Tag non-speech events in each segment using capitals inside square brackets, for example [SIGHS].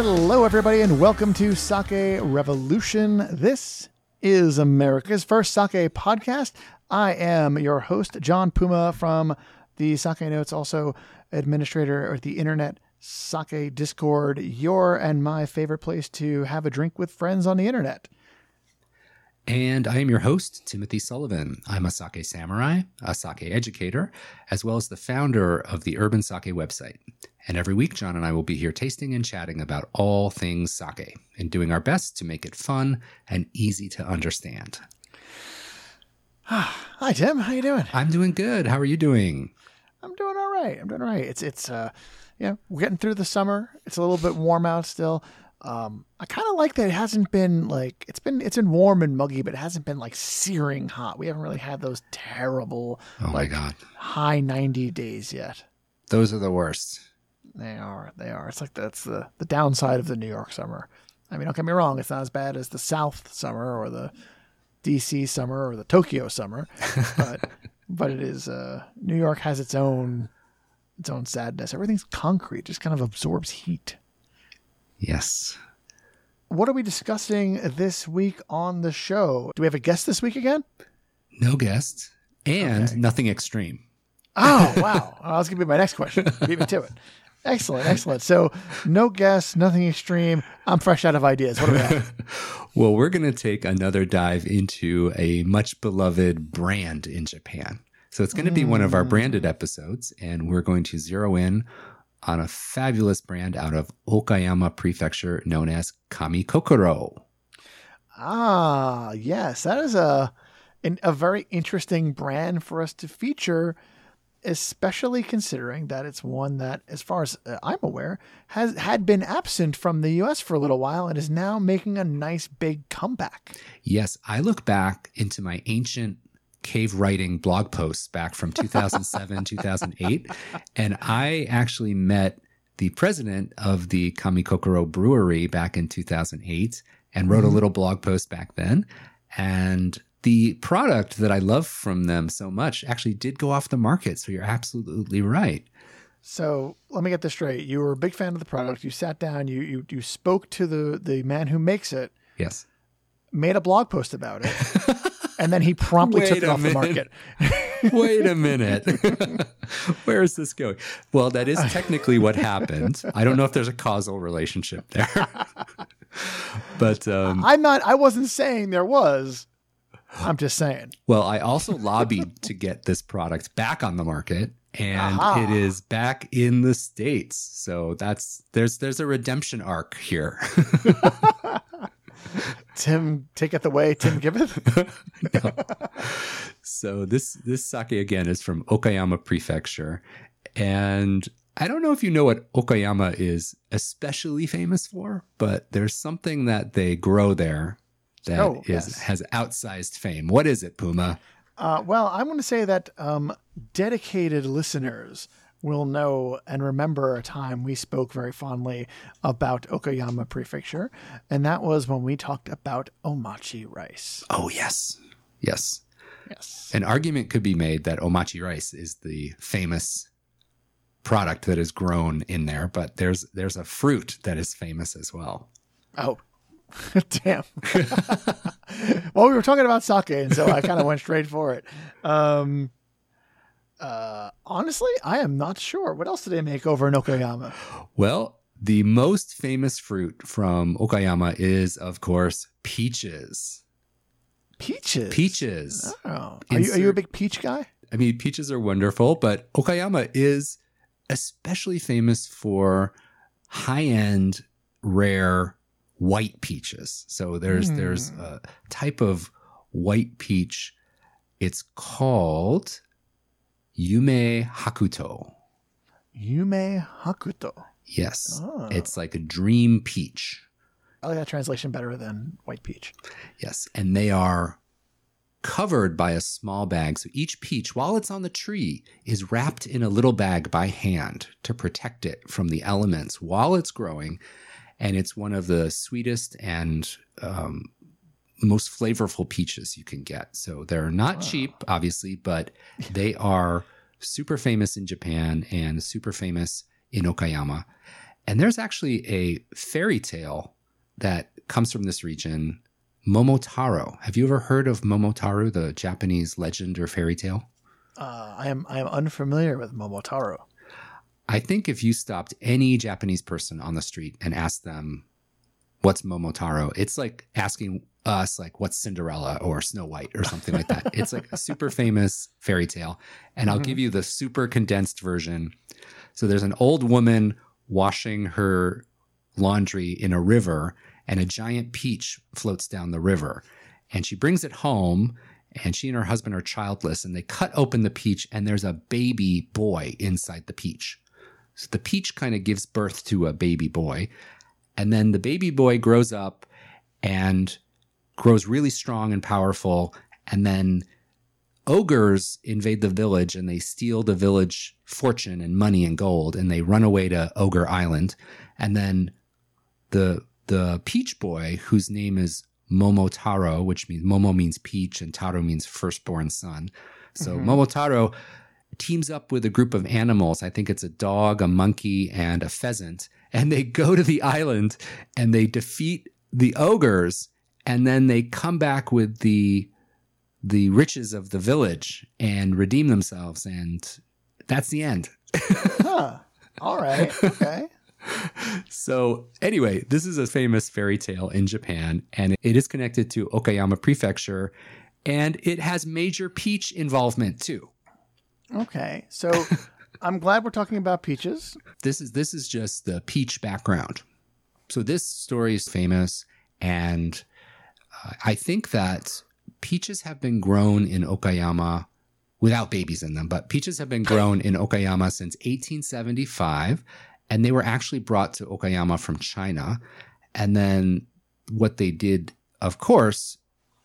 Hello, everybody, and welcome to Sake Revolution. This is America's first sake podcast. I am your host, John Puma from the Sake Notes, also administrator of the Internet Sake Discord, your and my favorite place to have a drink with friends on the internet. And I am your host, Timothy Sullivan. I'm a sake samurai, a sake educator, as well as the founder of the Urban Sake website. And every week, John and I will be here tasting and chatting about all things sake and doing our best to make it fun and easy to understand. [SIGHS] Hi, Tim. How you doing? I'm doing good. How are you doing? I'm doing all right. I'm doing all right. It's it's uh, yeah, we're getting through the summer. It's a little bit warm out still. Um, I kind of like that it hasn't been like it's been it's been warm and muggy, but it hasn't been like searing hot. We haven't really had those terrible Oh like my God. high 90 days yet. Those are the worst. They are. They are. It's like that's the the downside of the New York summer. I mean, don't get me wrong. It's not as bad as the South summer or the DC summer or the Tokyo summer, [LAUGHS] but but it is. Uh, New York has its own its own sadness. Everything's concrete. Just kind of absorbs heat. Yes. What are we discussing this week on the show? Do we have a guest this week again? No guest and Okay. nothing extreme. Oh [LAUGHS] wow! Well, that was gonna be my next question. Beat me to it. Excellent, excellent. So, no guests, nothing extreme. I'm fresh out of ideas. What do we have? Well, we're going to take another dive into a much beloved brand in Japan. So it's going to be one of our branded episodes, and we're going to zero in on a fabulous brand out of Okayama Prefecture known as Kami Kokoro. Ah, yes, that is a a very interesting brand for us to feature, especially considering that it's one that, as far as uh, I'm aware, has had been absent from the U.S. for a little while and is now making a nice big comeback. Yes, I look back into my ancient cave writing blog posts back from 2007, [LAUGHS] 2008, and I actually met the president of the Kamikokoro Brewery back in 2008 and wrote a little blog post back then. And the product that I love from them so much actually did go off the market. So you're absolutely right. So let me get this straight: you were a big fan of the product. You sat down, you you you spoke to the the man who makes it, Yes. made a blog post about it, [LAUGHS] and then he promptly Wait took it off the market. [LAUGHS] Wait a minute. [LAUGHS] Where is this going? Well, that is technically what happened. I don't know if there's a causal relationship there. but um, I'm not. I wasn't saying there was. I'm just saying. well, I also lobbied to get this product back on the market and Aha. it is back in the states. So that's there's there's a redemption arc here. [LAUGHS] Tim taketh away, Tim giveth. [LAUGHS] So this this sake again is from Okayama Prefecture, and I don't know if you know what Okayama is especially famous for, but there's something that they grow there that is Oh, yes. has outsized fame. What is it, Puma? Uh, well, I'm going to say that um, dedicated listeners will know and remember a time we spoke very fondly about Okayama Prefecture, and that was when we talked about omachi rice. Oh yes, yes. Yes. An argument could be made that omachi rice is the famous product that is grown in there, but there's there's a fruit that is famous as well. Oh, [LAUGHS] damn. [LAUGHS] well, we were talking about sake, and so I kind of went straight for it. Um, uh, honestly, I am not sure. What else do they make over in Okayama? Well, the most famous fruit from Okayama is, of course, peaches. Peaches. Peaches. Oh, are you, are you a big peach guy? I mean, peaches are wonderful, but Okayama is especially famous for high-end, rare white peaches. So there's there's Hmm. a type of white peach. It's called Yume Hakuto. Yume Hakuto. Yes, Oh. it's like a dream peach. I like that translation better than white peach. Yes, and they are covered by a small bag. So each peach, while it's on the tree, is wrapped in a little bag by hand to protect it from the elements while it's growing. And it's one of the sweetest and um, most flavorful peaches you can get. So they're not Wow. cheap, obviously, but they are super famous in Japan and super famous in Okayama. And there's actually a fairy tale that comes from this region, Momotaro. Have you ever heard of Momotaro, the Japanese legend or fairy tale? Uh, I am I am unfamiliar with Momotaro. I think if you stopped any Japanese person on the street and asked them what's Momotaro, it's like asking us like what's Cinderella or Snow White or something like that. it's like a super famous fairy tale. And I'll Mhm. give you the super condensed version. So there's an old woman washing her laundry in a river and a giant peach floats down the river. And she brings it home and she and her husband are childless and they cut open the peach and there's a baby boy inside the peach. So the peach kind of gives birth to a baby boy. And then the baby boy grows up and grows really strong and powerful. And then ogres invade the village and they steal the village fortune and money and gold and they run away to Ogre Island. And then the the peach boy, whose name is Momotaro, which means Momo means peach and Taro means firstborn son. So Mhm. Momotaro teams up with a group of animals. I think it's a dog, a monkey, and a pheasant. And they go to the island and they defeat the ogres. And then they come back with the the riches of the village and redeem themselves. And that's the end. [LAUGHS] Huh. All right. Okay. [LAUGHS] So, anyway, this is a famous fairy tale in Japan, and it is connected to Okayama Prefecture, and it has major peach involvement too. Okay. So [LAUGHS] I'm glad we're talking about peaches. This is this is just the peach background. So this story is famous, and uh, I think that peaches have been grown in Okayama without babies in them, but peaches have been grown in Okayama since 1875, and they were actually brought to Okayama from China. And then what they did, of course,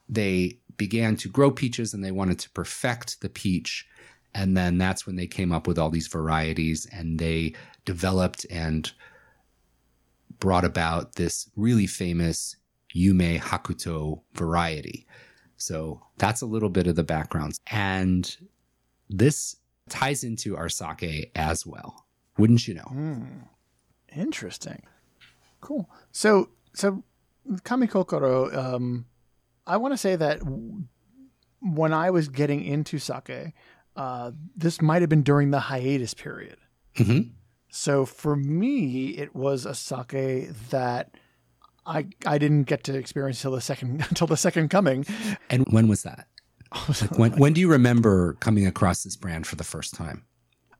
they began to grow peaches and they wanted to perfect the peach. And then that's when they came up with all these varieties and they developed and brought about this really famous Yume Hakuto variety. So that's a little bit of the background. And this ties into our sake as well. Wouldn't you know? Hmm. Interesting. Cool. So, so Kamikokoro, um, I want to say that when I was getting into sake, uh, this might have been during the hiatus period. hmm So for me, it was a sake that I I didn't get to experience till the second [LAUGHS] until the second coming. And when was that? Like when, when do you remember coming across this brand for the first time?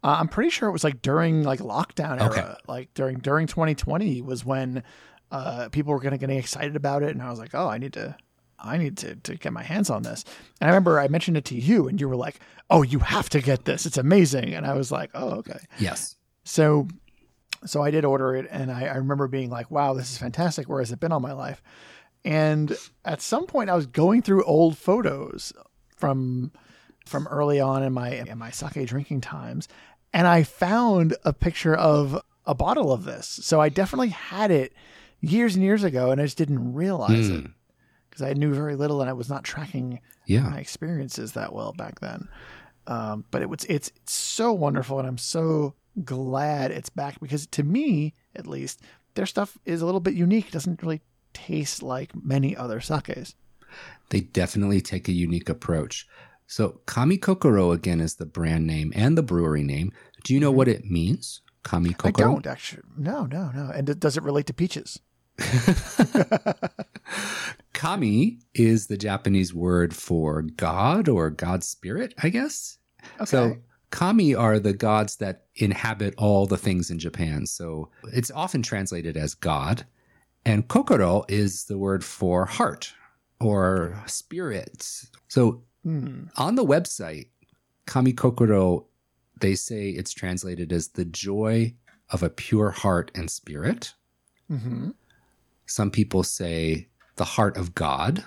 Uh, I'm pretty sure it was like during like lockdown era, Okay. like during during 2020 was when uh, people were gonna getting excited about it, and I was like, oh, I need to, I need to to get my hands on this. And I remember I mentioned it to you, and you were like, oh, you have to get this, it's amazing. And I was like, oh, okay. Yes. So, so I did order it, and I, I remember being like, wow, this is fantastic. Where has it been all my life? And at some point, I was going through old photos from from early on in my in my sake drinking times, and I found a picture of a bottle of this. So I definitely had it years and years ago, and I just didn't realize it Mm. Because I knew very little, and I was not tracking Yeah. my experiences that well back then. Um, but it was it's, it's so wonderful, and I'm so glad it's back because to me, at least, their stuff is a little bit unique. It doesn't really taste like many other sakes. They definitely take a unique approach. So Kami Kokoro again is the brand name and the brewery name. Do you know what it means? Kami Mm-hmm. I Kokoro? don't actually. No, no, no. And does it relate to peaches? [LAUGHS] Kami is the Japanese word for God or God spirit, I guess. Okay. So kami are the gods that inhabit all the things in Japan. So it's often translated as God. And kokoro is the word for heart or spirit. So Hmm. on the website, kami kokoro, they say it's translated as the joy of a pure heart and spirit. hmm Some people say the heart of God.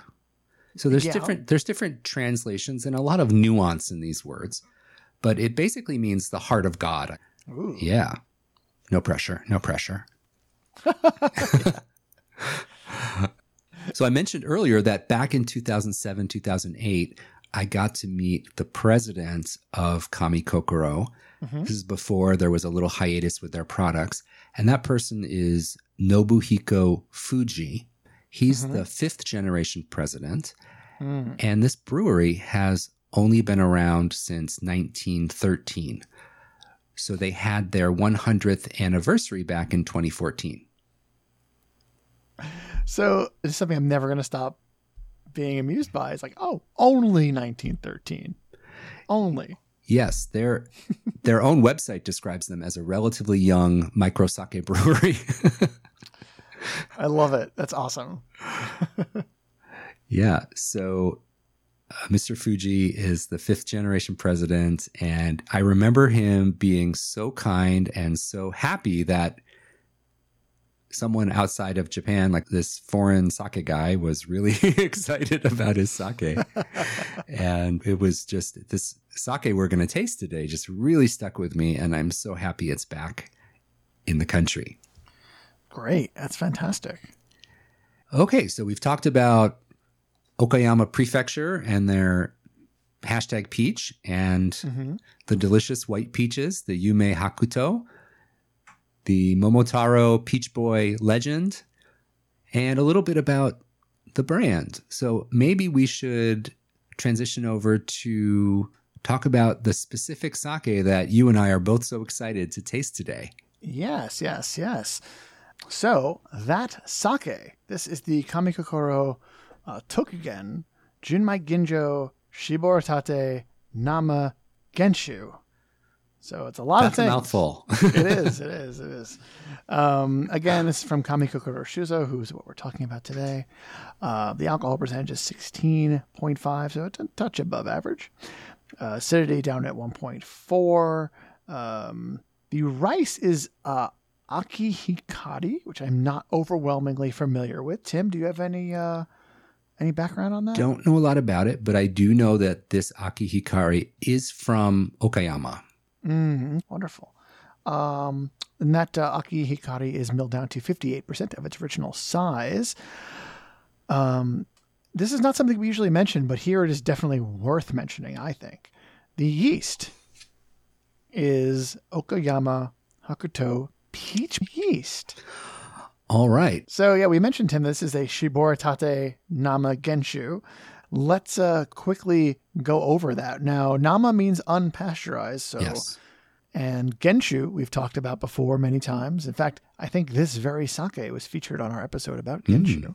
So there's Yeah. different there's different translations and a lot of nuance in these words, but it basically means the heart of God. Ooh. Yeah. No pressure, no pressure. [LAUGHS] so I mentioned earlier that back in 2007, 2008, I got to meet the president of Kami Kokoro. Mhm. This is before there was a little hiatus with their products. And that person is Nobuhiko Fuji. He's Mhm. the fifth generation president. Mm. And this brewery has only been around since 1913. So they had their 100th anniversary back in 2014. So it's something I'm never going to stop being amused by. It's like, oh, only 1913. Only. Yes, their their own website describes them as a relatively young micro sake brewery. [LAUGHS] [LAUGHS] I love it. That's awesome. yeah, so uh, Mr. Fuji is the fifth generation president, and I remember him being so kind and so happy that someone outside of Japan, like this foreign sake guy, was really [LAUGHS] excited about his sake. [LAUGHS] and it was just this sake we're going to taste today just really stuck with me. And I'm so happy it's back in the country. Great. That's fantastic. Okay, so we've talked about Okayama Prefecture and their hashtag peach and hmm the delicious white peaches, the Yume Hakuto, the Momotaro Peach Boy legend, and a little bit about the brand. So maybe we should transition over to talk about the specific sake that you and I are both so excited to taste today. Yes, yes, yes. So that sake, this is the Kamikokoro uh, Tokugen Junmai Ginjo Shiboritate Nama Genshu. So it's a lot That's of a things. mouthful. [LAUGHS] it is, it is, it is. Um, again, this is from Kamikokoro Shuzo, who's what we're talking about today. Uh, the alcohol percentage is 16.5, so it's a touch above average. Uh, acidity down at 1.4. Um, the rice is uh, Aki Hikari, which I'm not overwhelmingly familiar with. Tim, do you have any uh, any background on that? Don't know a lot about it, but I do know that this Aki Hikari is from Okayama. Mm, wonderful. Um, and that uh, Aki Hikari is milled down to 58% of its original size. Um, this is not something we usually mention, but here it is definitely worth mentioning, I think. The yeast is Okayama Hakuto peach yeast. All right. So, yeah, we mentioned, him. this is a Shiboritate Nama Genshu. Let's uh, quickly go over that. Now, Nama means unpasteurized, so Yes. and Genshu, we've talked about before many times. In fact, I think this very sake was featured on our episode about Genshu.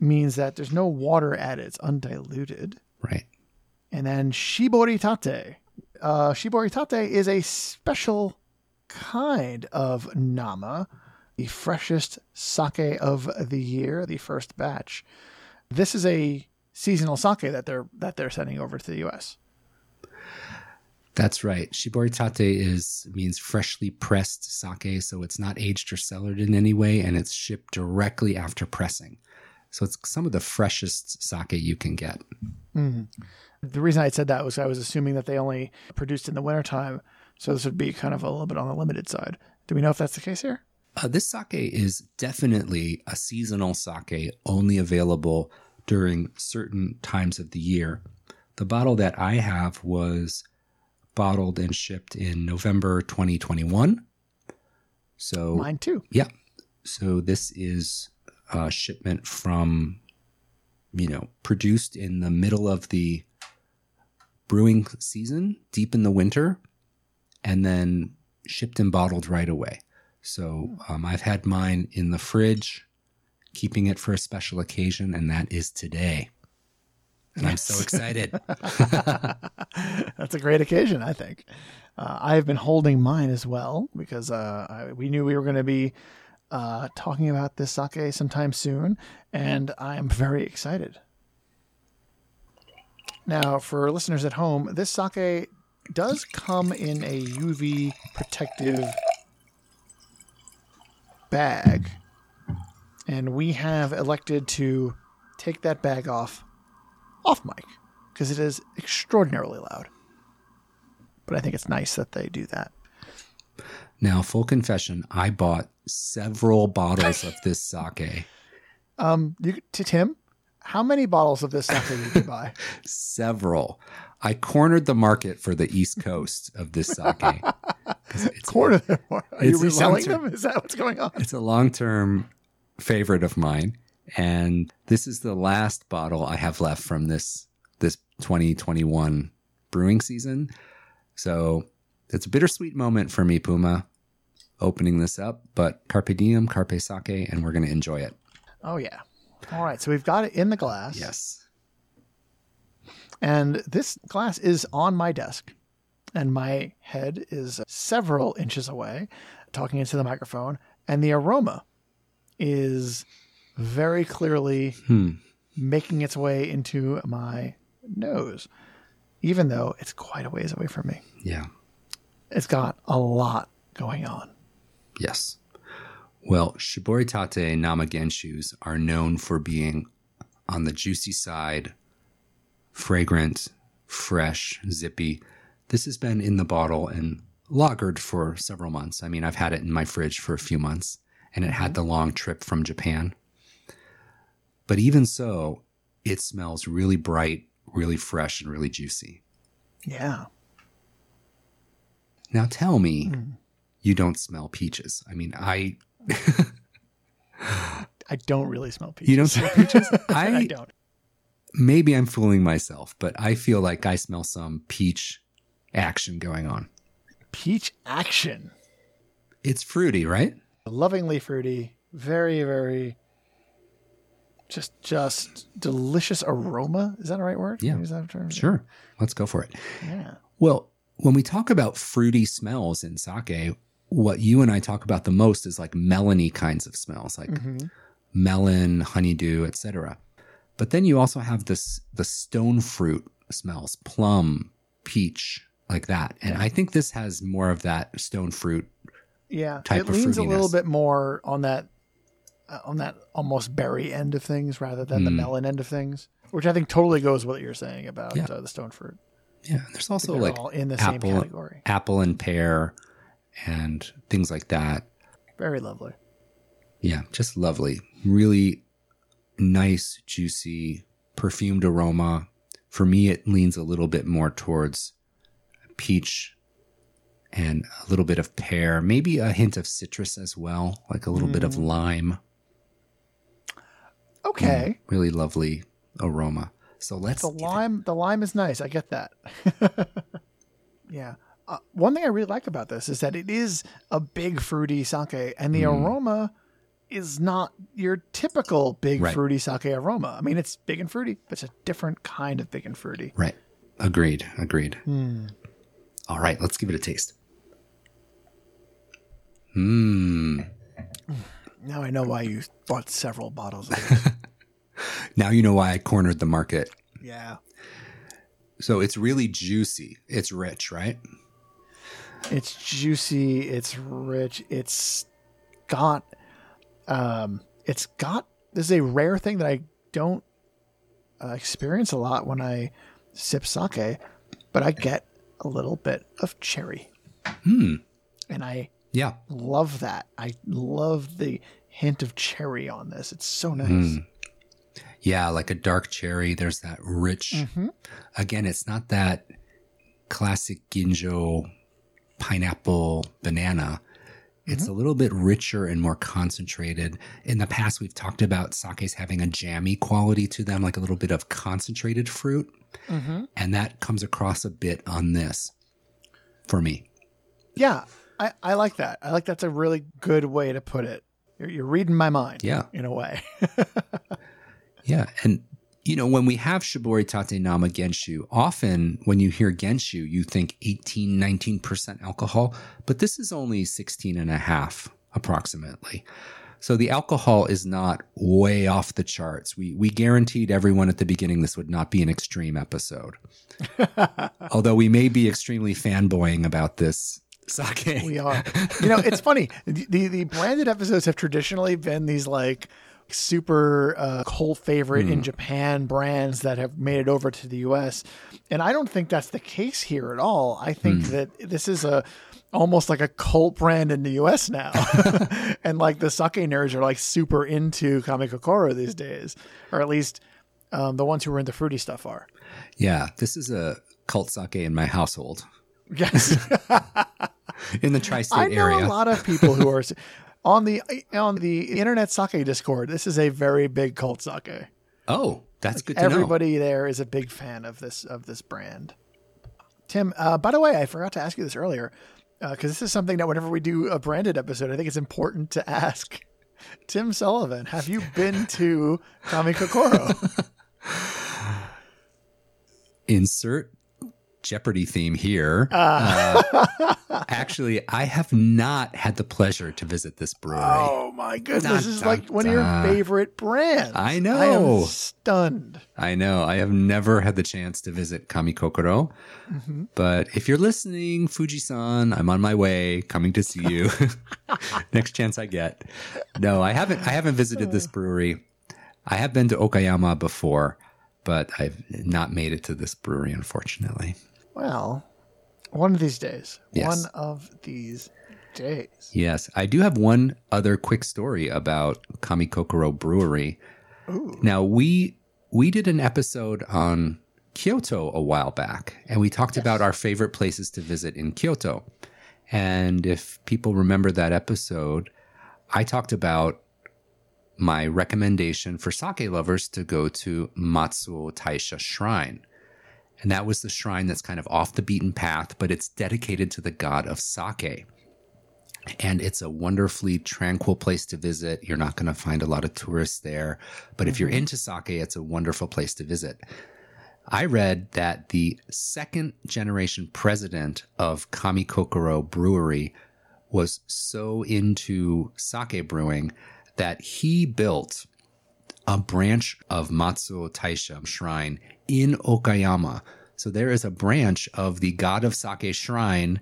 Means that there's no water added, it's undiluted. Right. And then Shiboritate. Uh, Shiboritate is a special kind of Nama, the freshest sake of the year, the first batch. This is a seasonal sake that they're that they're sending over to the U.S. That's right. Shiboritate is means freshly pressed sake, so it's not aged or cellared in any way, and it's shipped directly after pressing. So it's some of the freshest sake you can get. Mhm. The reason I said that was I was assuming that they only produced in the wintertime, so this would be kind of a little bit on the limited side. Do we know if that's the case here? Uh, this sake is definitely a seasonal sake, only available during certain times of the year. The bottle that I have was bottled and shipped in November 2021. So Mine too. Yeah. So this is a shipment from, you know, produced in the middle of the brewing season, deep in the winter, and then shipped and bottled right away. So um, I've had mine in the fridge, keeping it for a special occasion, and that is today. And I'm so [LAUGHS] excited. [LAUGHS] That's a great occasion, I think. Uh, I've been holding mine as well because uh, I, we knew we were going to be uh, talking about this sake sometime soon, and I am very excited. Now, for listeners at home, this sake does come in a UV protective bag, and we have elected to take that bag off off mic because it is extraordinarily loud. But I think it's nice that they do that. now, full confession, I bought several bottles of this sake. Um, you, to Tim, How many bottles of this sake did you buy? [LAUGHS] Several. I cornered the market for the East Coast of this sake. [LAUGHS] It's, Quarter them. Are you It's a reselling them? Is that what's going on? it's a long term favorite of mine. And this is the last bottle I have left from this this 2021 brewing season. So it's a bittersweet moment for me, Puma, opening this up. But carpe diem, carpe sake, and we're going to enjoy it. Oh yeah. All right, so we've got it in the glass. Yes. And this glass is on my desk, and my head is several inches away, talking into the microphone, and the aroma is very clearly Hmm. making its way into my nose, even though it's quite a ways away from me. Yeah. It's got a lot going on. Yes. Well, Shiboritate Namagenshu's are known for being on the juicy side, fragrant, fresh, zippy. This has been in the bottle and lagered for several months. I mean, I've had it in my fridge for a few months and it had mm-hmm. the long trip from Japan. But even so, it smells really bright, really fresh, and really juicy. Yeah. Now tell me hmm. you don't smell peaches. I mean, I I don't really smell peaches. [LAUGHS] you don't smell peaches? [LAUGHS] I, I don't. Maybe I'm fooling myself, but I feel like I smell some peach action going on. Peach action. It's fruity, right? lovingly fruity, very, very just just delicious aroma. Is that the right word? Yeah. Can that term? Sure. Let's go for it. Yeah. Well, when we talk about fruity smells in sake, what you and I talk about the most is like melony kinds of smells, like Mhm. melon, honeydew, etc. But then you also have this the stone fruit smells, plum, peach, like that. And I think this has more of that stone fruit. Yeah. It leans a little bit more on that uh, on that almost berry end of things rather than the Mm. melon end of things, which I think totally goes with what you're saying about Yeah. uh, the stone fruit. Yeah, there's also like all in the same apple, category. apple and pear and things like that. Very lovely. Yeah, just lovely. Really nice, juicy, perfumed aroma. For me, it leans a little bit more towards peach and a little bit of pear, maybe a hint of citrus as well, like a little bit of Mm. lime. Okay. Really lovely aroma. So let's The lime, the lime is nice. I get that. [LAUGHS] yeah. Uh, one thing I really like about this is that it is a big fruity sake, and the Mm. aroma is not your typical big Right. fruity sake aroma. I mean, it's big and fruity, but it's a different kind of big and fruity. right. Agreed. Agreed. Hmm. All right, let's give it a taste. Mmm. Now I know why you bought several bottles of. [LAUGHS] Now you know why I cornered the market. yeah. So it's really juicy. It's rich, right? It's juicy. It's rich. It's got, um, it's got. This is a rare thing that I don't uh, experience a lot when I sip sake, but I get a little bit of cherry, Hmm. and I Yeah. love that. I love the hint of cherry on this. It's so nice. Mm. Yeah, like a dark cherry. There's that rich. Mhm. Again, it's not that classic ginjo pineapple banana. It's a little bit richer and more concentrated. In the past, we've talked about sakes having a jammy quality to them, like a little bit of concentrated fruit. Mhm. And that comes across a bit on this for me. Yeah, I, I like that. I like that's a really good way to put it. You're, you're reading my mind. Yeah. in a way. [LAUGHS] Yeah. And, you know, when we have Shibori Tate Nama Genshu, often when you hear Genshu, you think 18, 19% alcohol, but this is only 16 and a half approximately. So the alcohol is not way off the charts. We, we guaranteed everyone at the beginning this would not be an extreme episode. [LAUGHS] Although we may be extremely fanboying about this sake. We are. You know, it's funny. The, the the branded episodes have traditionally been these like super uh, cult favorite in Japan brands that have made it over to the US. And I don't think that's the case here at all. I think that this is a almost like a cult brand in the US now. [LAUGHS] [LAUGHS] and like the sake nerds are like super into Kamikokoro these days, or at least um, the ones who are into fruity stuff are. Yeah, this is a cult sake in my household Yes, [LAUGHS] in the tri-state area. I know area. a lot of people who are on the on the internet sake Discord. This is a very big cult sake. Oh, that's good to know. Everybody there is a big fan of this of this brand. Tim, uh, by the way, I forgot to ask you this earlier because this is something that whenever we do a branded episode, I think it's important to ask. [LAUGHS] Tim Sullivan, have you been [LAUGHS] to Kami Kamikokoro? [LAUGHS] Insert Jeopardy theme here. Uh, [LAUGHS] actually, I have not had the pleasure to visit this brewery. oh my goodness, Dun, this is dun, like one of your favorite brands. I know. I am stunned. I know. I have never had the chance to visit Kamikokoro. Mm-hmm. But if you're listening, Fuji-san, I'm on my way, coming to see you. [LAUGHS] Next chance I get. No, I haven't I haven't visited this brewery. I have been to Okayama before, but I've not made it to this brewery unfortunately. Well, one of these days. Yes. One of these days. Yes, I do have one other quick story about Kamikokoro Brewery. Now we we did an episode on Kyoto a while back, and we talked about our favorite places to visit in Kyoto. And if people remember that episode, I talked about my recommendation for sake lovers to go to Matsuo Taisha Shrine. And that was the shrine that's kind of off the beaten path, but it's dedicated to the god of sake and it's a wonderfully tranquil place to visit. You're not going to find a lot of tourists there, but if you're mm-hmm. into sake, it's a wonderful place to visit. I read that the second generation president of Kamikokoro Brewery was so into sake brewing that he built a branch of Matsuo Taisha Shrine in Okayama. So there is a branch of the God of Sake Shrine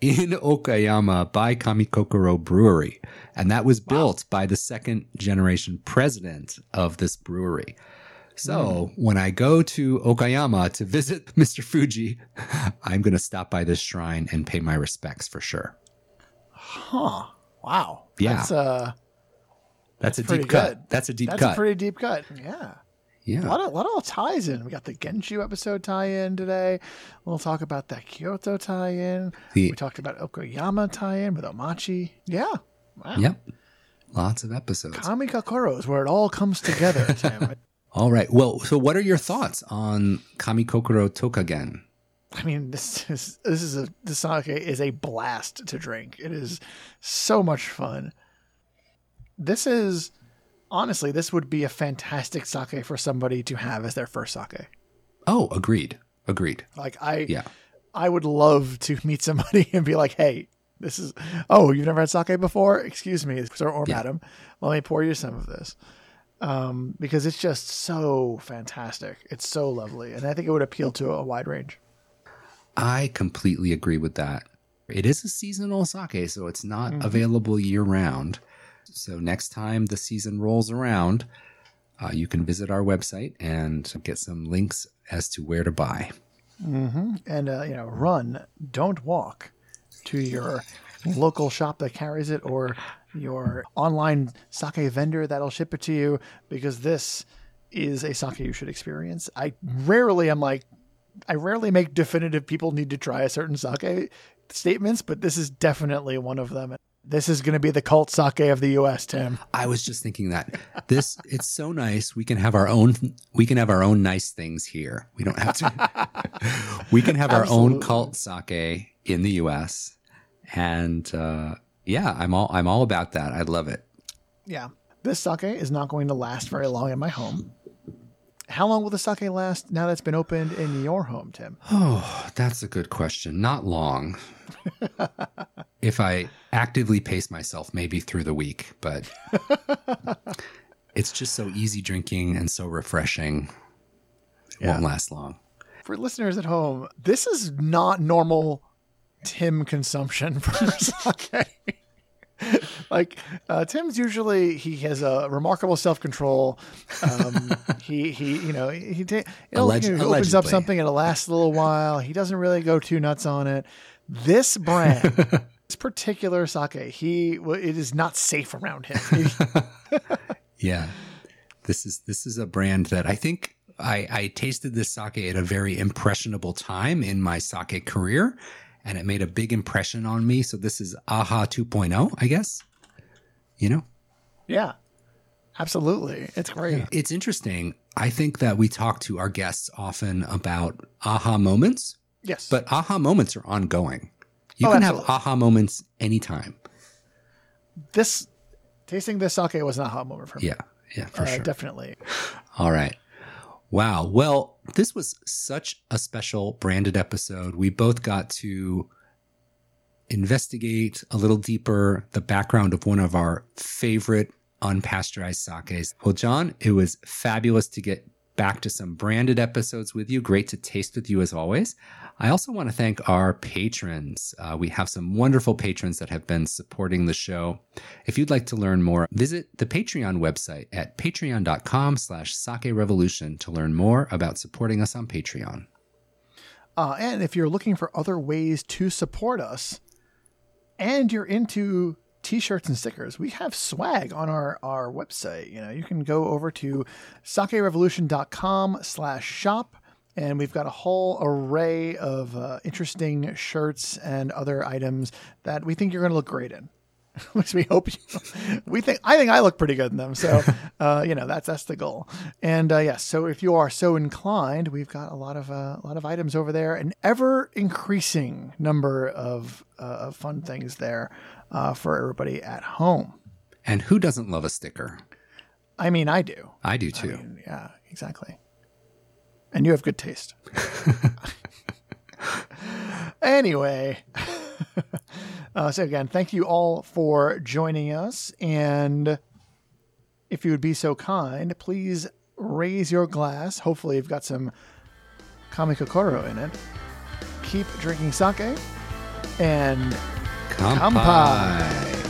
in [LAUGHS] Okayama by Kamikokoro Brewery. And that was built by the second generation president of this brewery. So when I go to Okayama to [LAUGHS] visit Mr. Fuji, [LAUGHS] I'm going to stop by this shrine and pay my respects for sure. Huh. Wow. Yeah. That's, uh, That's, a pretty deep cut. That's a deep that's cut. That's a pretty deep cut. Yeah. A yeah. lot of, lot of ties in. We got the Genshu episode tie in today. We'll talk about that Kyoto tie in. The- We talked about Okayama tie in with Omachi. Yeah. Wow. Yep. Lots of episodes. Kamikokoro is where it all comes together, [LAUGHS] Tim. All right. Well, so what are your thoughts on Kamikokoro Tokugen? I mean, this is this is a this sake is a blast to drink. It is so much fun. This is honestly, this would be a fantastic sake for somebody to have as their first sake. Oh, agreed. Agreed. Like I, Yeah. I would love to [LAUGHS] meet somebody [LAUGHS] and be like, "Hey, this is oh, you've never had sake before? Excuse me, sir or Yeah. madam, let me pour you some of this." Um, because it's just so fantastic. It's so lovely, and I think it would appeal to a wide range. I completely agree with that. It is a seasonal sake, so it's not Mm-hmm. available year round. So next time the season rolls around, uh, you can visit our website and get some links as to where to buy. and uh, you know run don't walk to your local shop that carries it or your online sake vendor that'll ship it to you because this is a sake you should experience. I rarely am like i rarely make definitive people need to try a certain sake statements but this is definitely one of them this is going to be the cult sake of the us tim I was just thinking that this it's so nice. We can have our own we can have our own nice things here. We don't have to [LAUGHS] we can have our own cult sake in the US. And uh yeah, I'm all I'm all about that. I love it. yeah this sake is not going to last very long in my home how long will the sake last now that's been opened in your home tim Oh, that's a good question. Not long. [LAUGHS] if I actively pace myself, maybe through the week, but [LAUGHS] it's just so easy drinking and so refreshing. It won't last long. for listeners at home, this is not normal Tim consumption [LAUGHS] for sake. like uh, Tim's usually he has a remarkable self control. Um, [LAUGHS] he he you know he, ta- Alleg- you know, he opens up something and it lasts a little while. He doesn't really go too nuts on it. This brand, this particular sake, he it is not safe around him. [LAUGHS] [LAUGHS] Yeah. This is this is a brand that I think I, I tasted this sake at a very impressionable time in my sake career, and it made a big impression on me. So this is AHA 2.0, I guess. You know? Yeah, absolutely. It's great. It's interesting. I think that we talk to our guests often about aha moments, Yes. but aha moments are ongoing. You Oh, can absolutely. have aha moments anytime. this tasting this sake was an aha moment for me. Yeah, yeah, for Uh, sure. Definitely. All right. Wow. Well, this was such a special branded episode. We both got to investigate a little deeper the background of one of our favorite unpasteurized sakes. Well, John, it was fabulous to get back to some branded episodes with you. Great to taste with you as always. I also want to thank our patrons. Uh, we have some wonderful patrons that have been supporting the show. If you'd like to learn more, visit the Patreon website at patreon.com slash sake revolution to learn more about supporting us on Patreon. Uh, and if you're looking for other ways to support us and you're into t-shirts and stickers, we have swag on our, our website. You know, you can go over to sakerevolution.com slash shop and we've got a whole array of uh, interesting shirts and other items that we think you're going to look great in. [LAUGHS] Which we hope you, we think I think I look pretty good in them. So, [LAUGHS] uh, you know that's that's the goal. And uh, yes, so if you are so inclined, we've got a lot of uh, a lot of items over there, an ever increasing number of uh, of fun things there uh, for everybody at home. And who doesn't love a sticker? I mean, I do. I do too. Yeah, exactly. And you have good taste. [LAUGHS] anyway, [LAUGHS] uh, so again, thank you all for joining us. And if you would be so kind, please raise your glass. Hopefully, you've got some Kamikokoro in it. Keep drinking sake and Kampai. Kampai.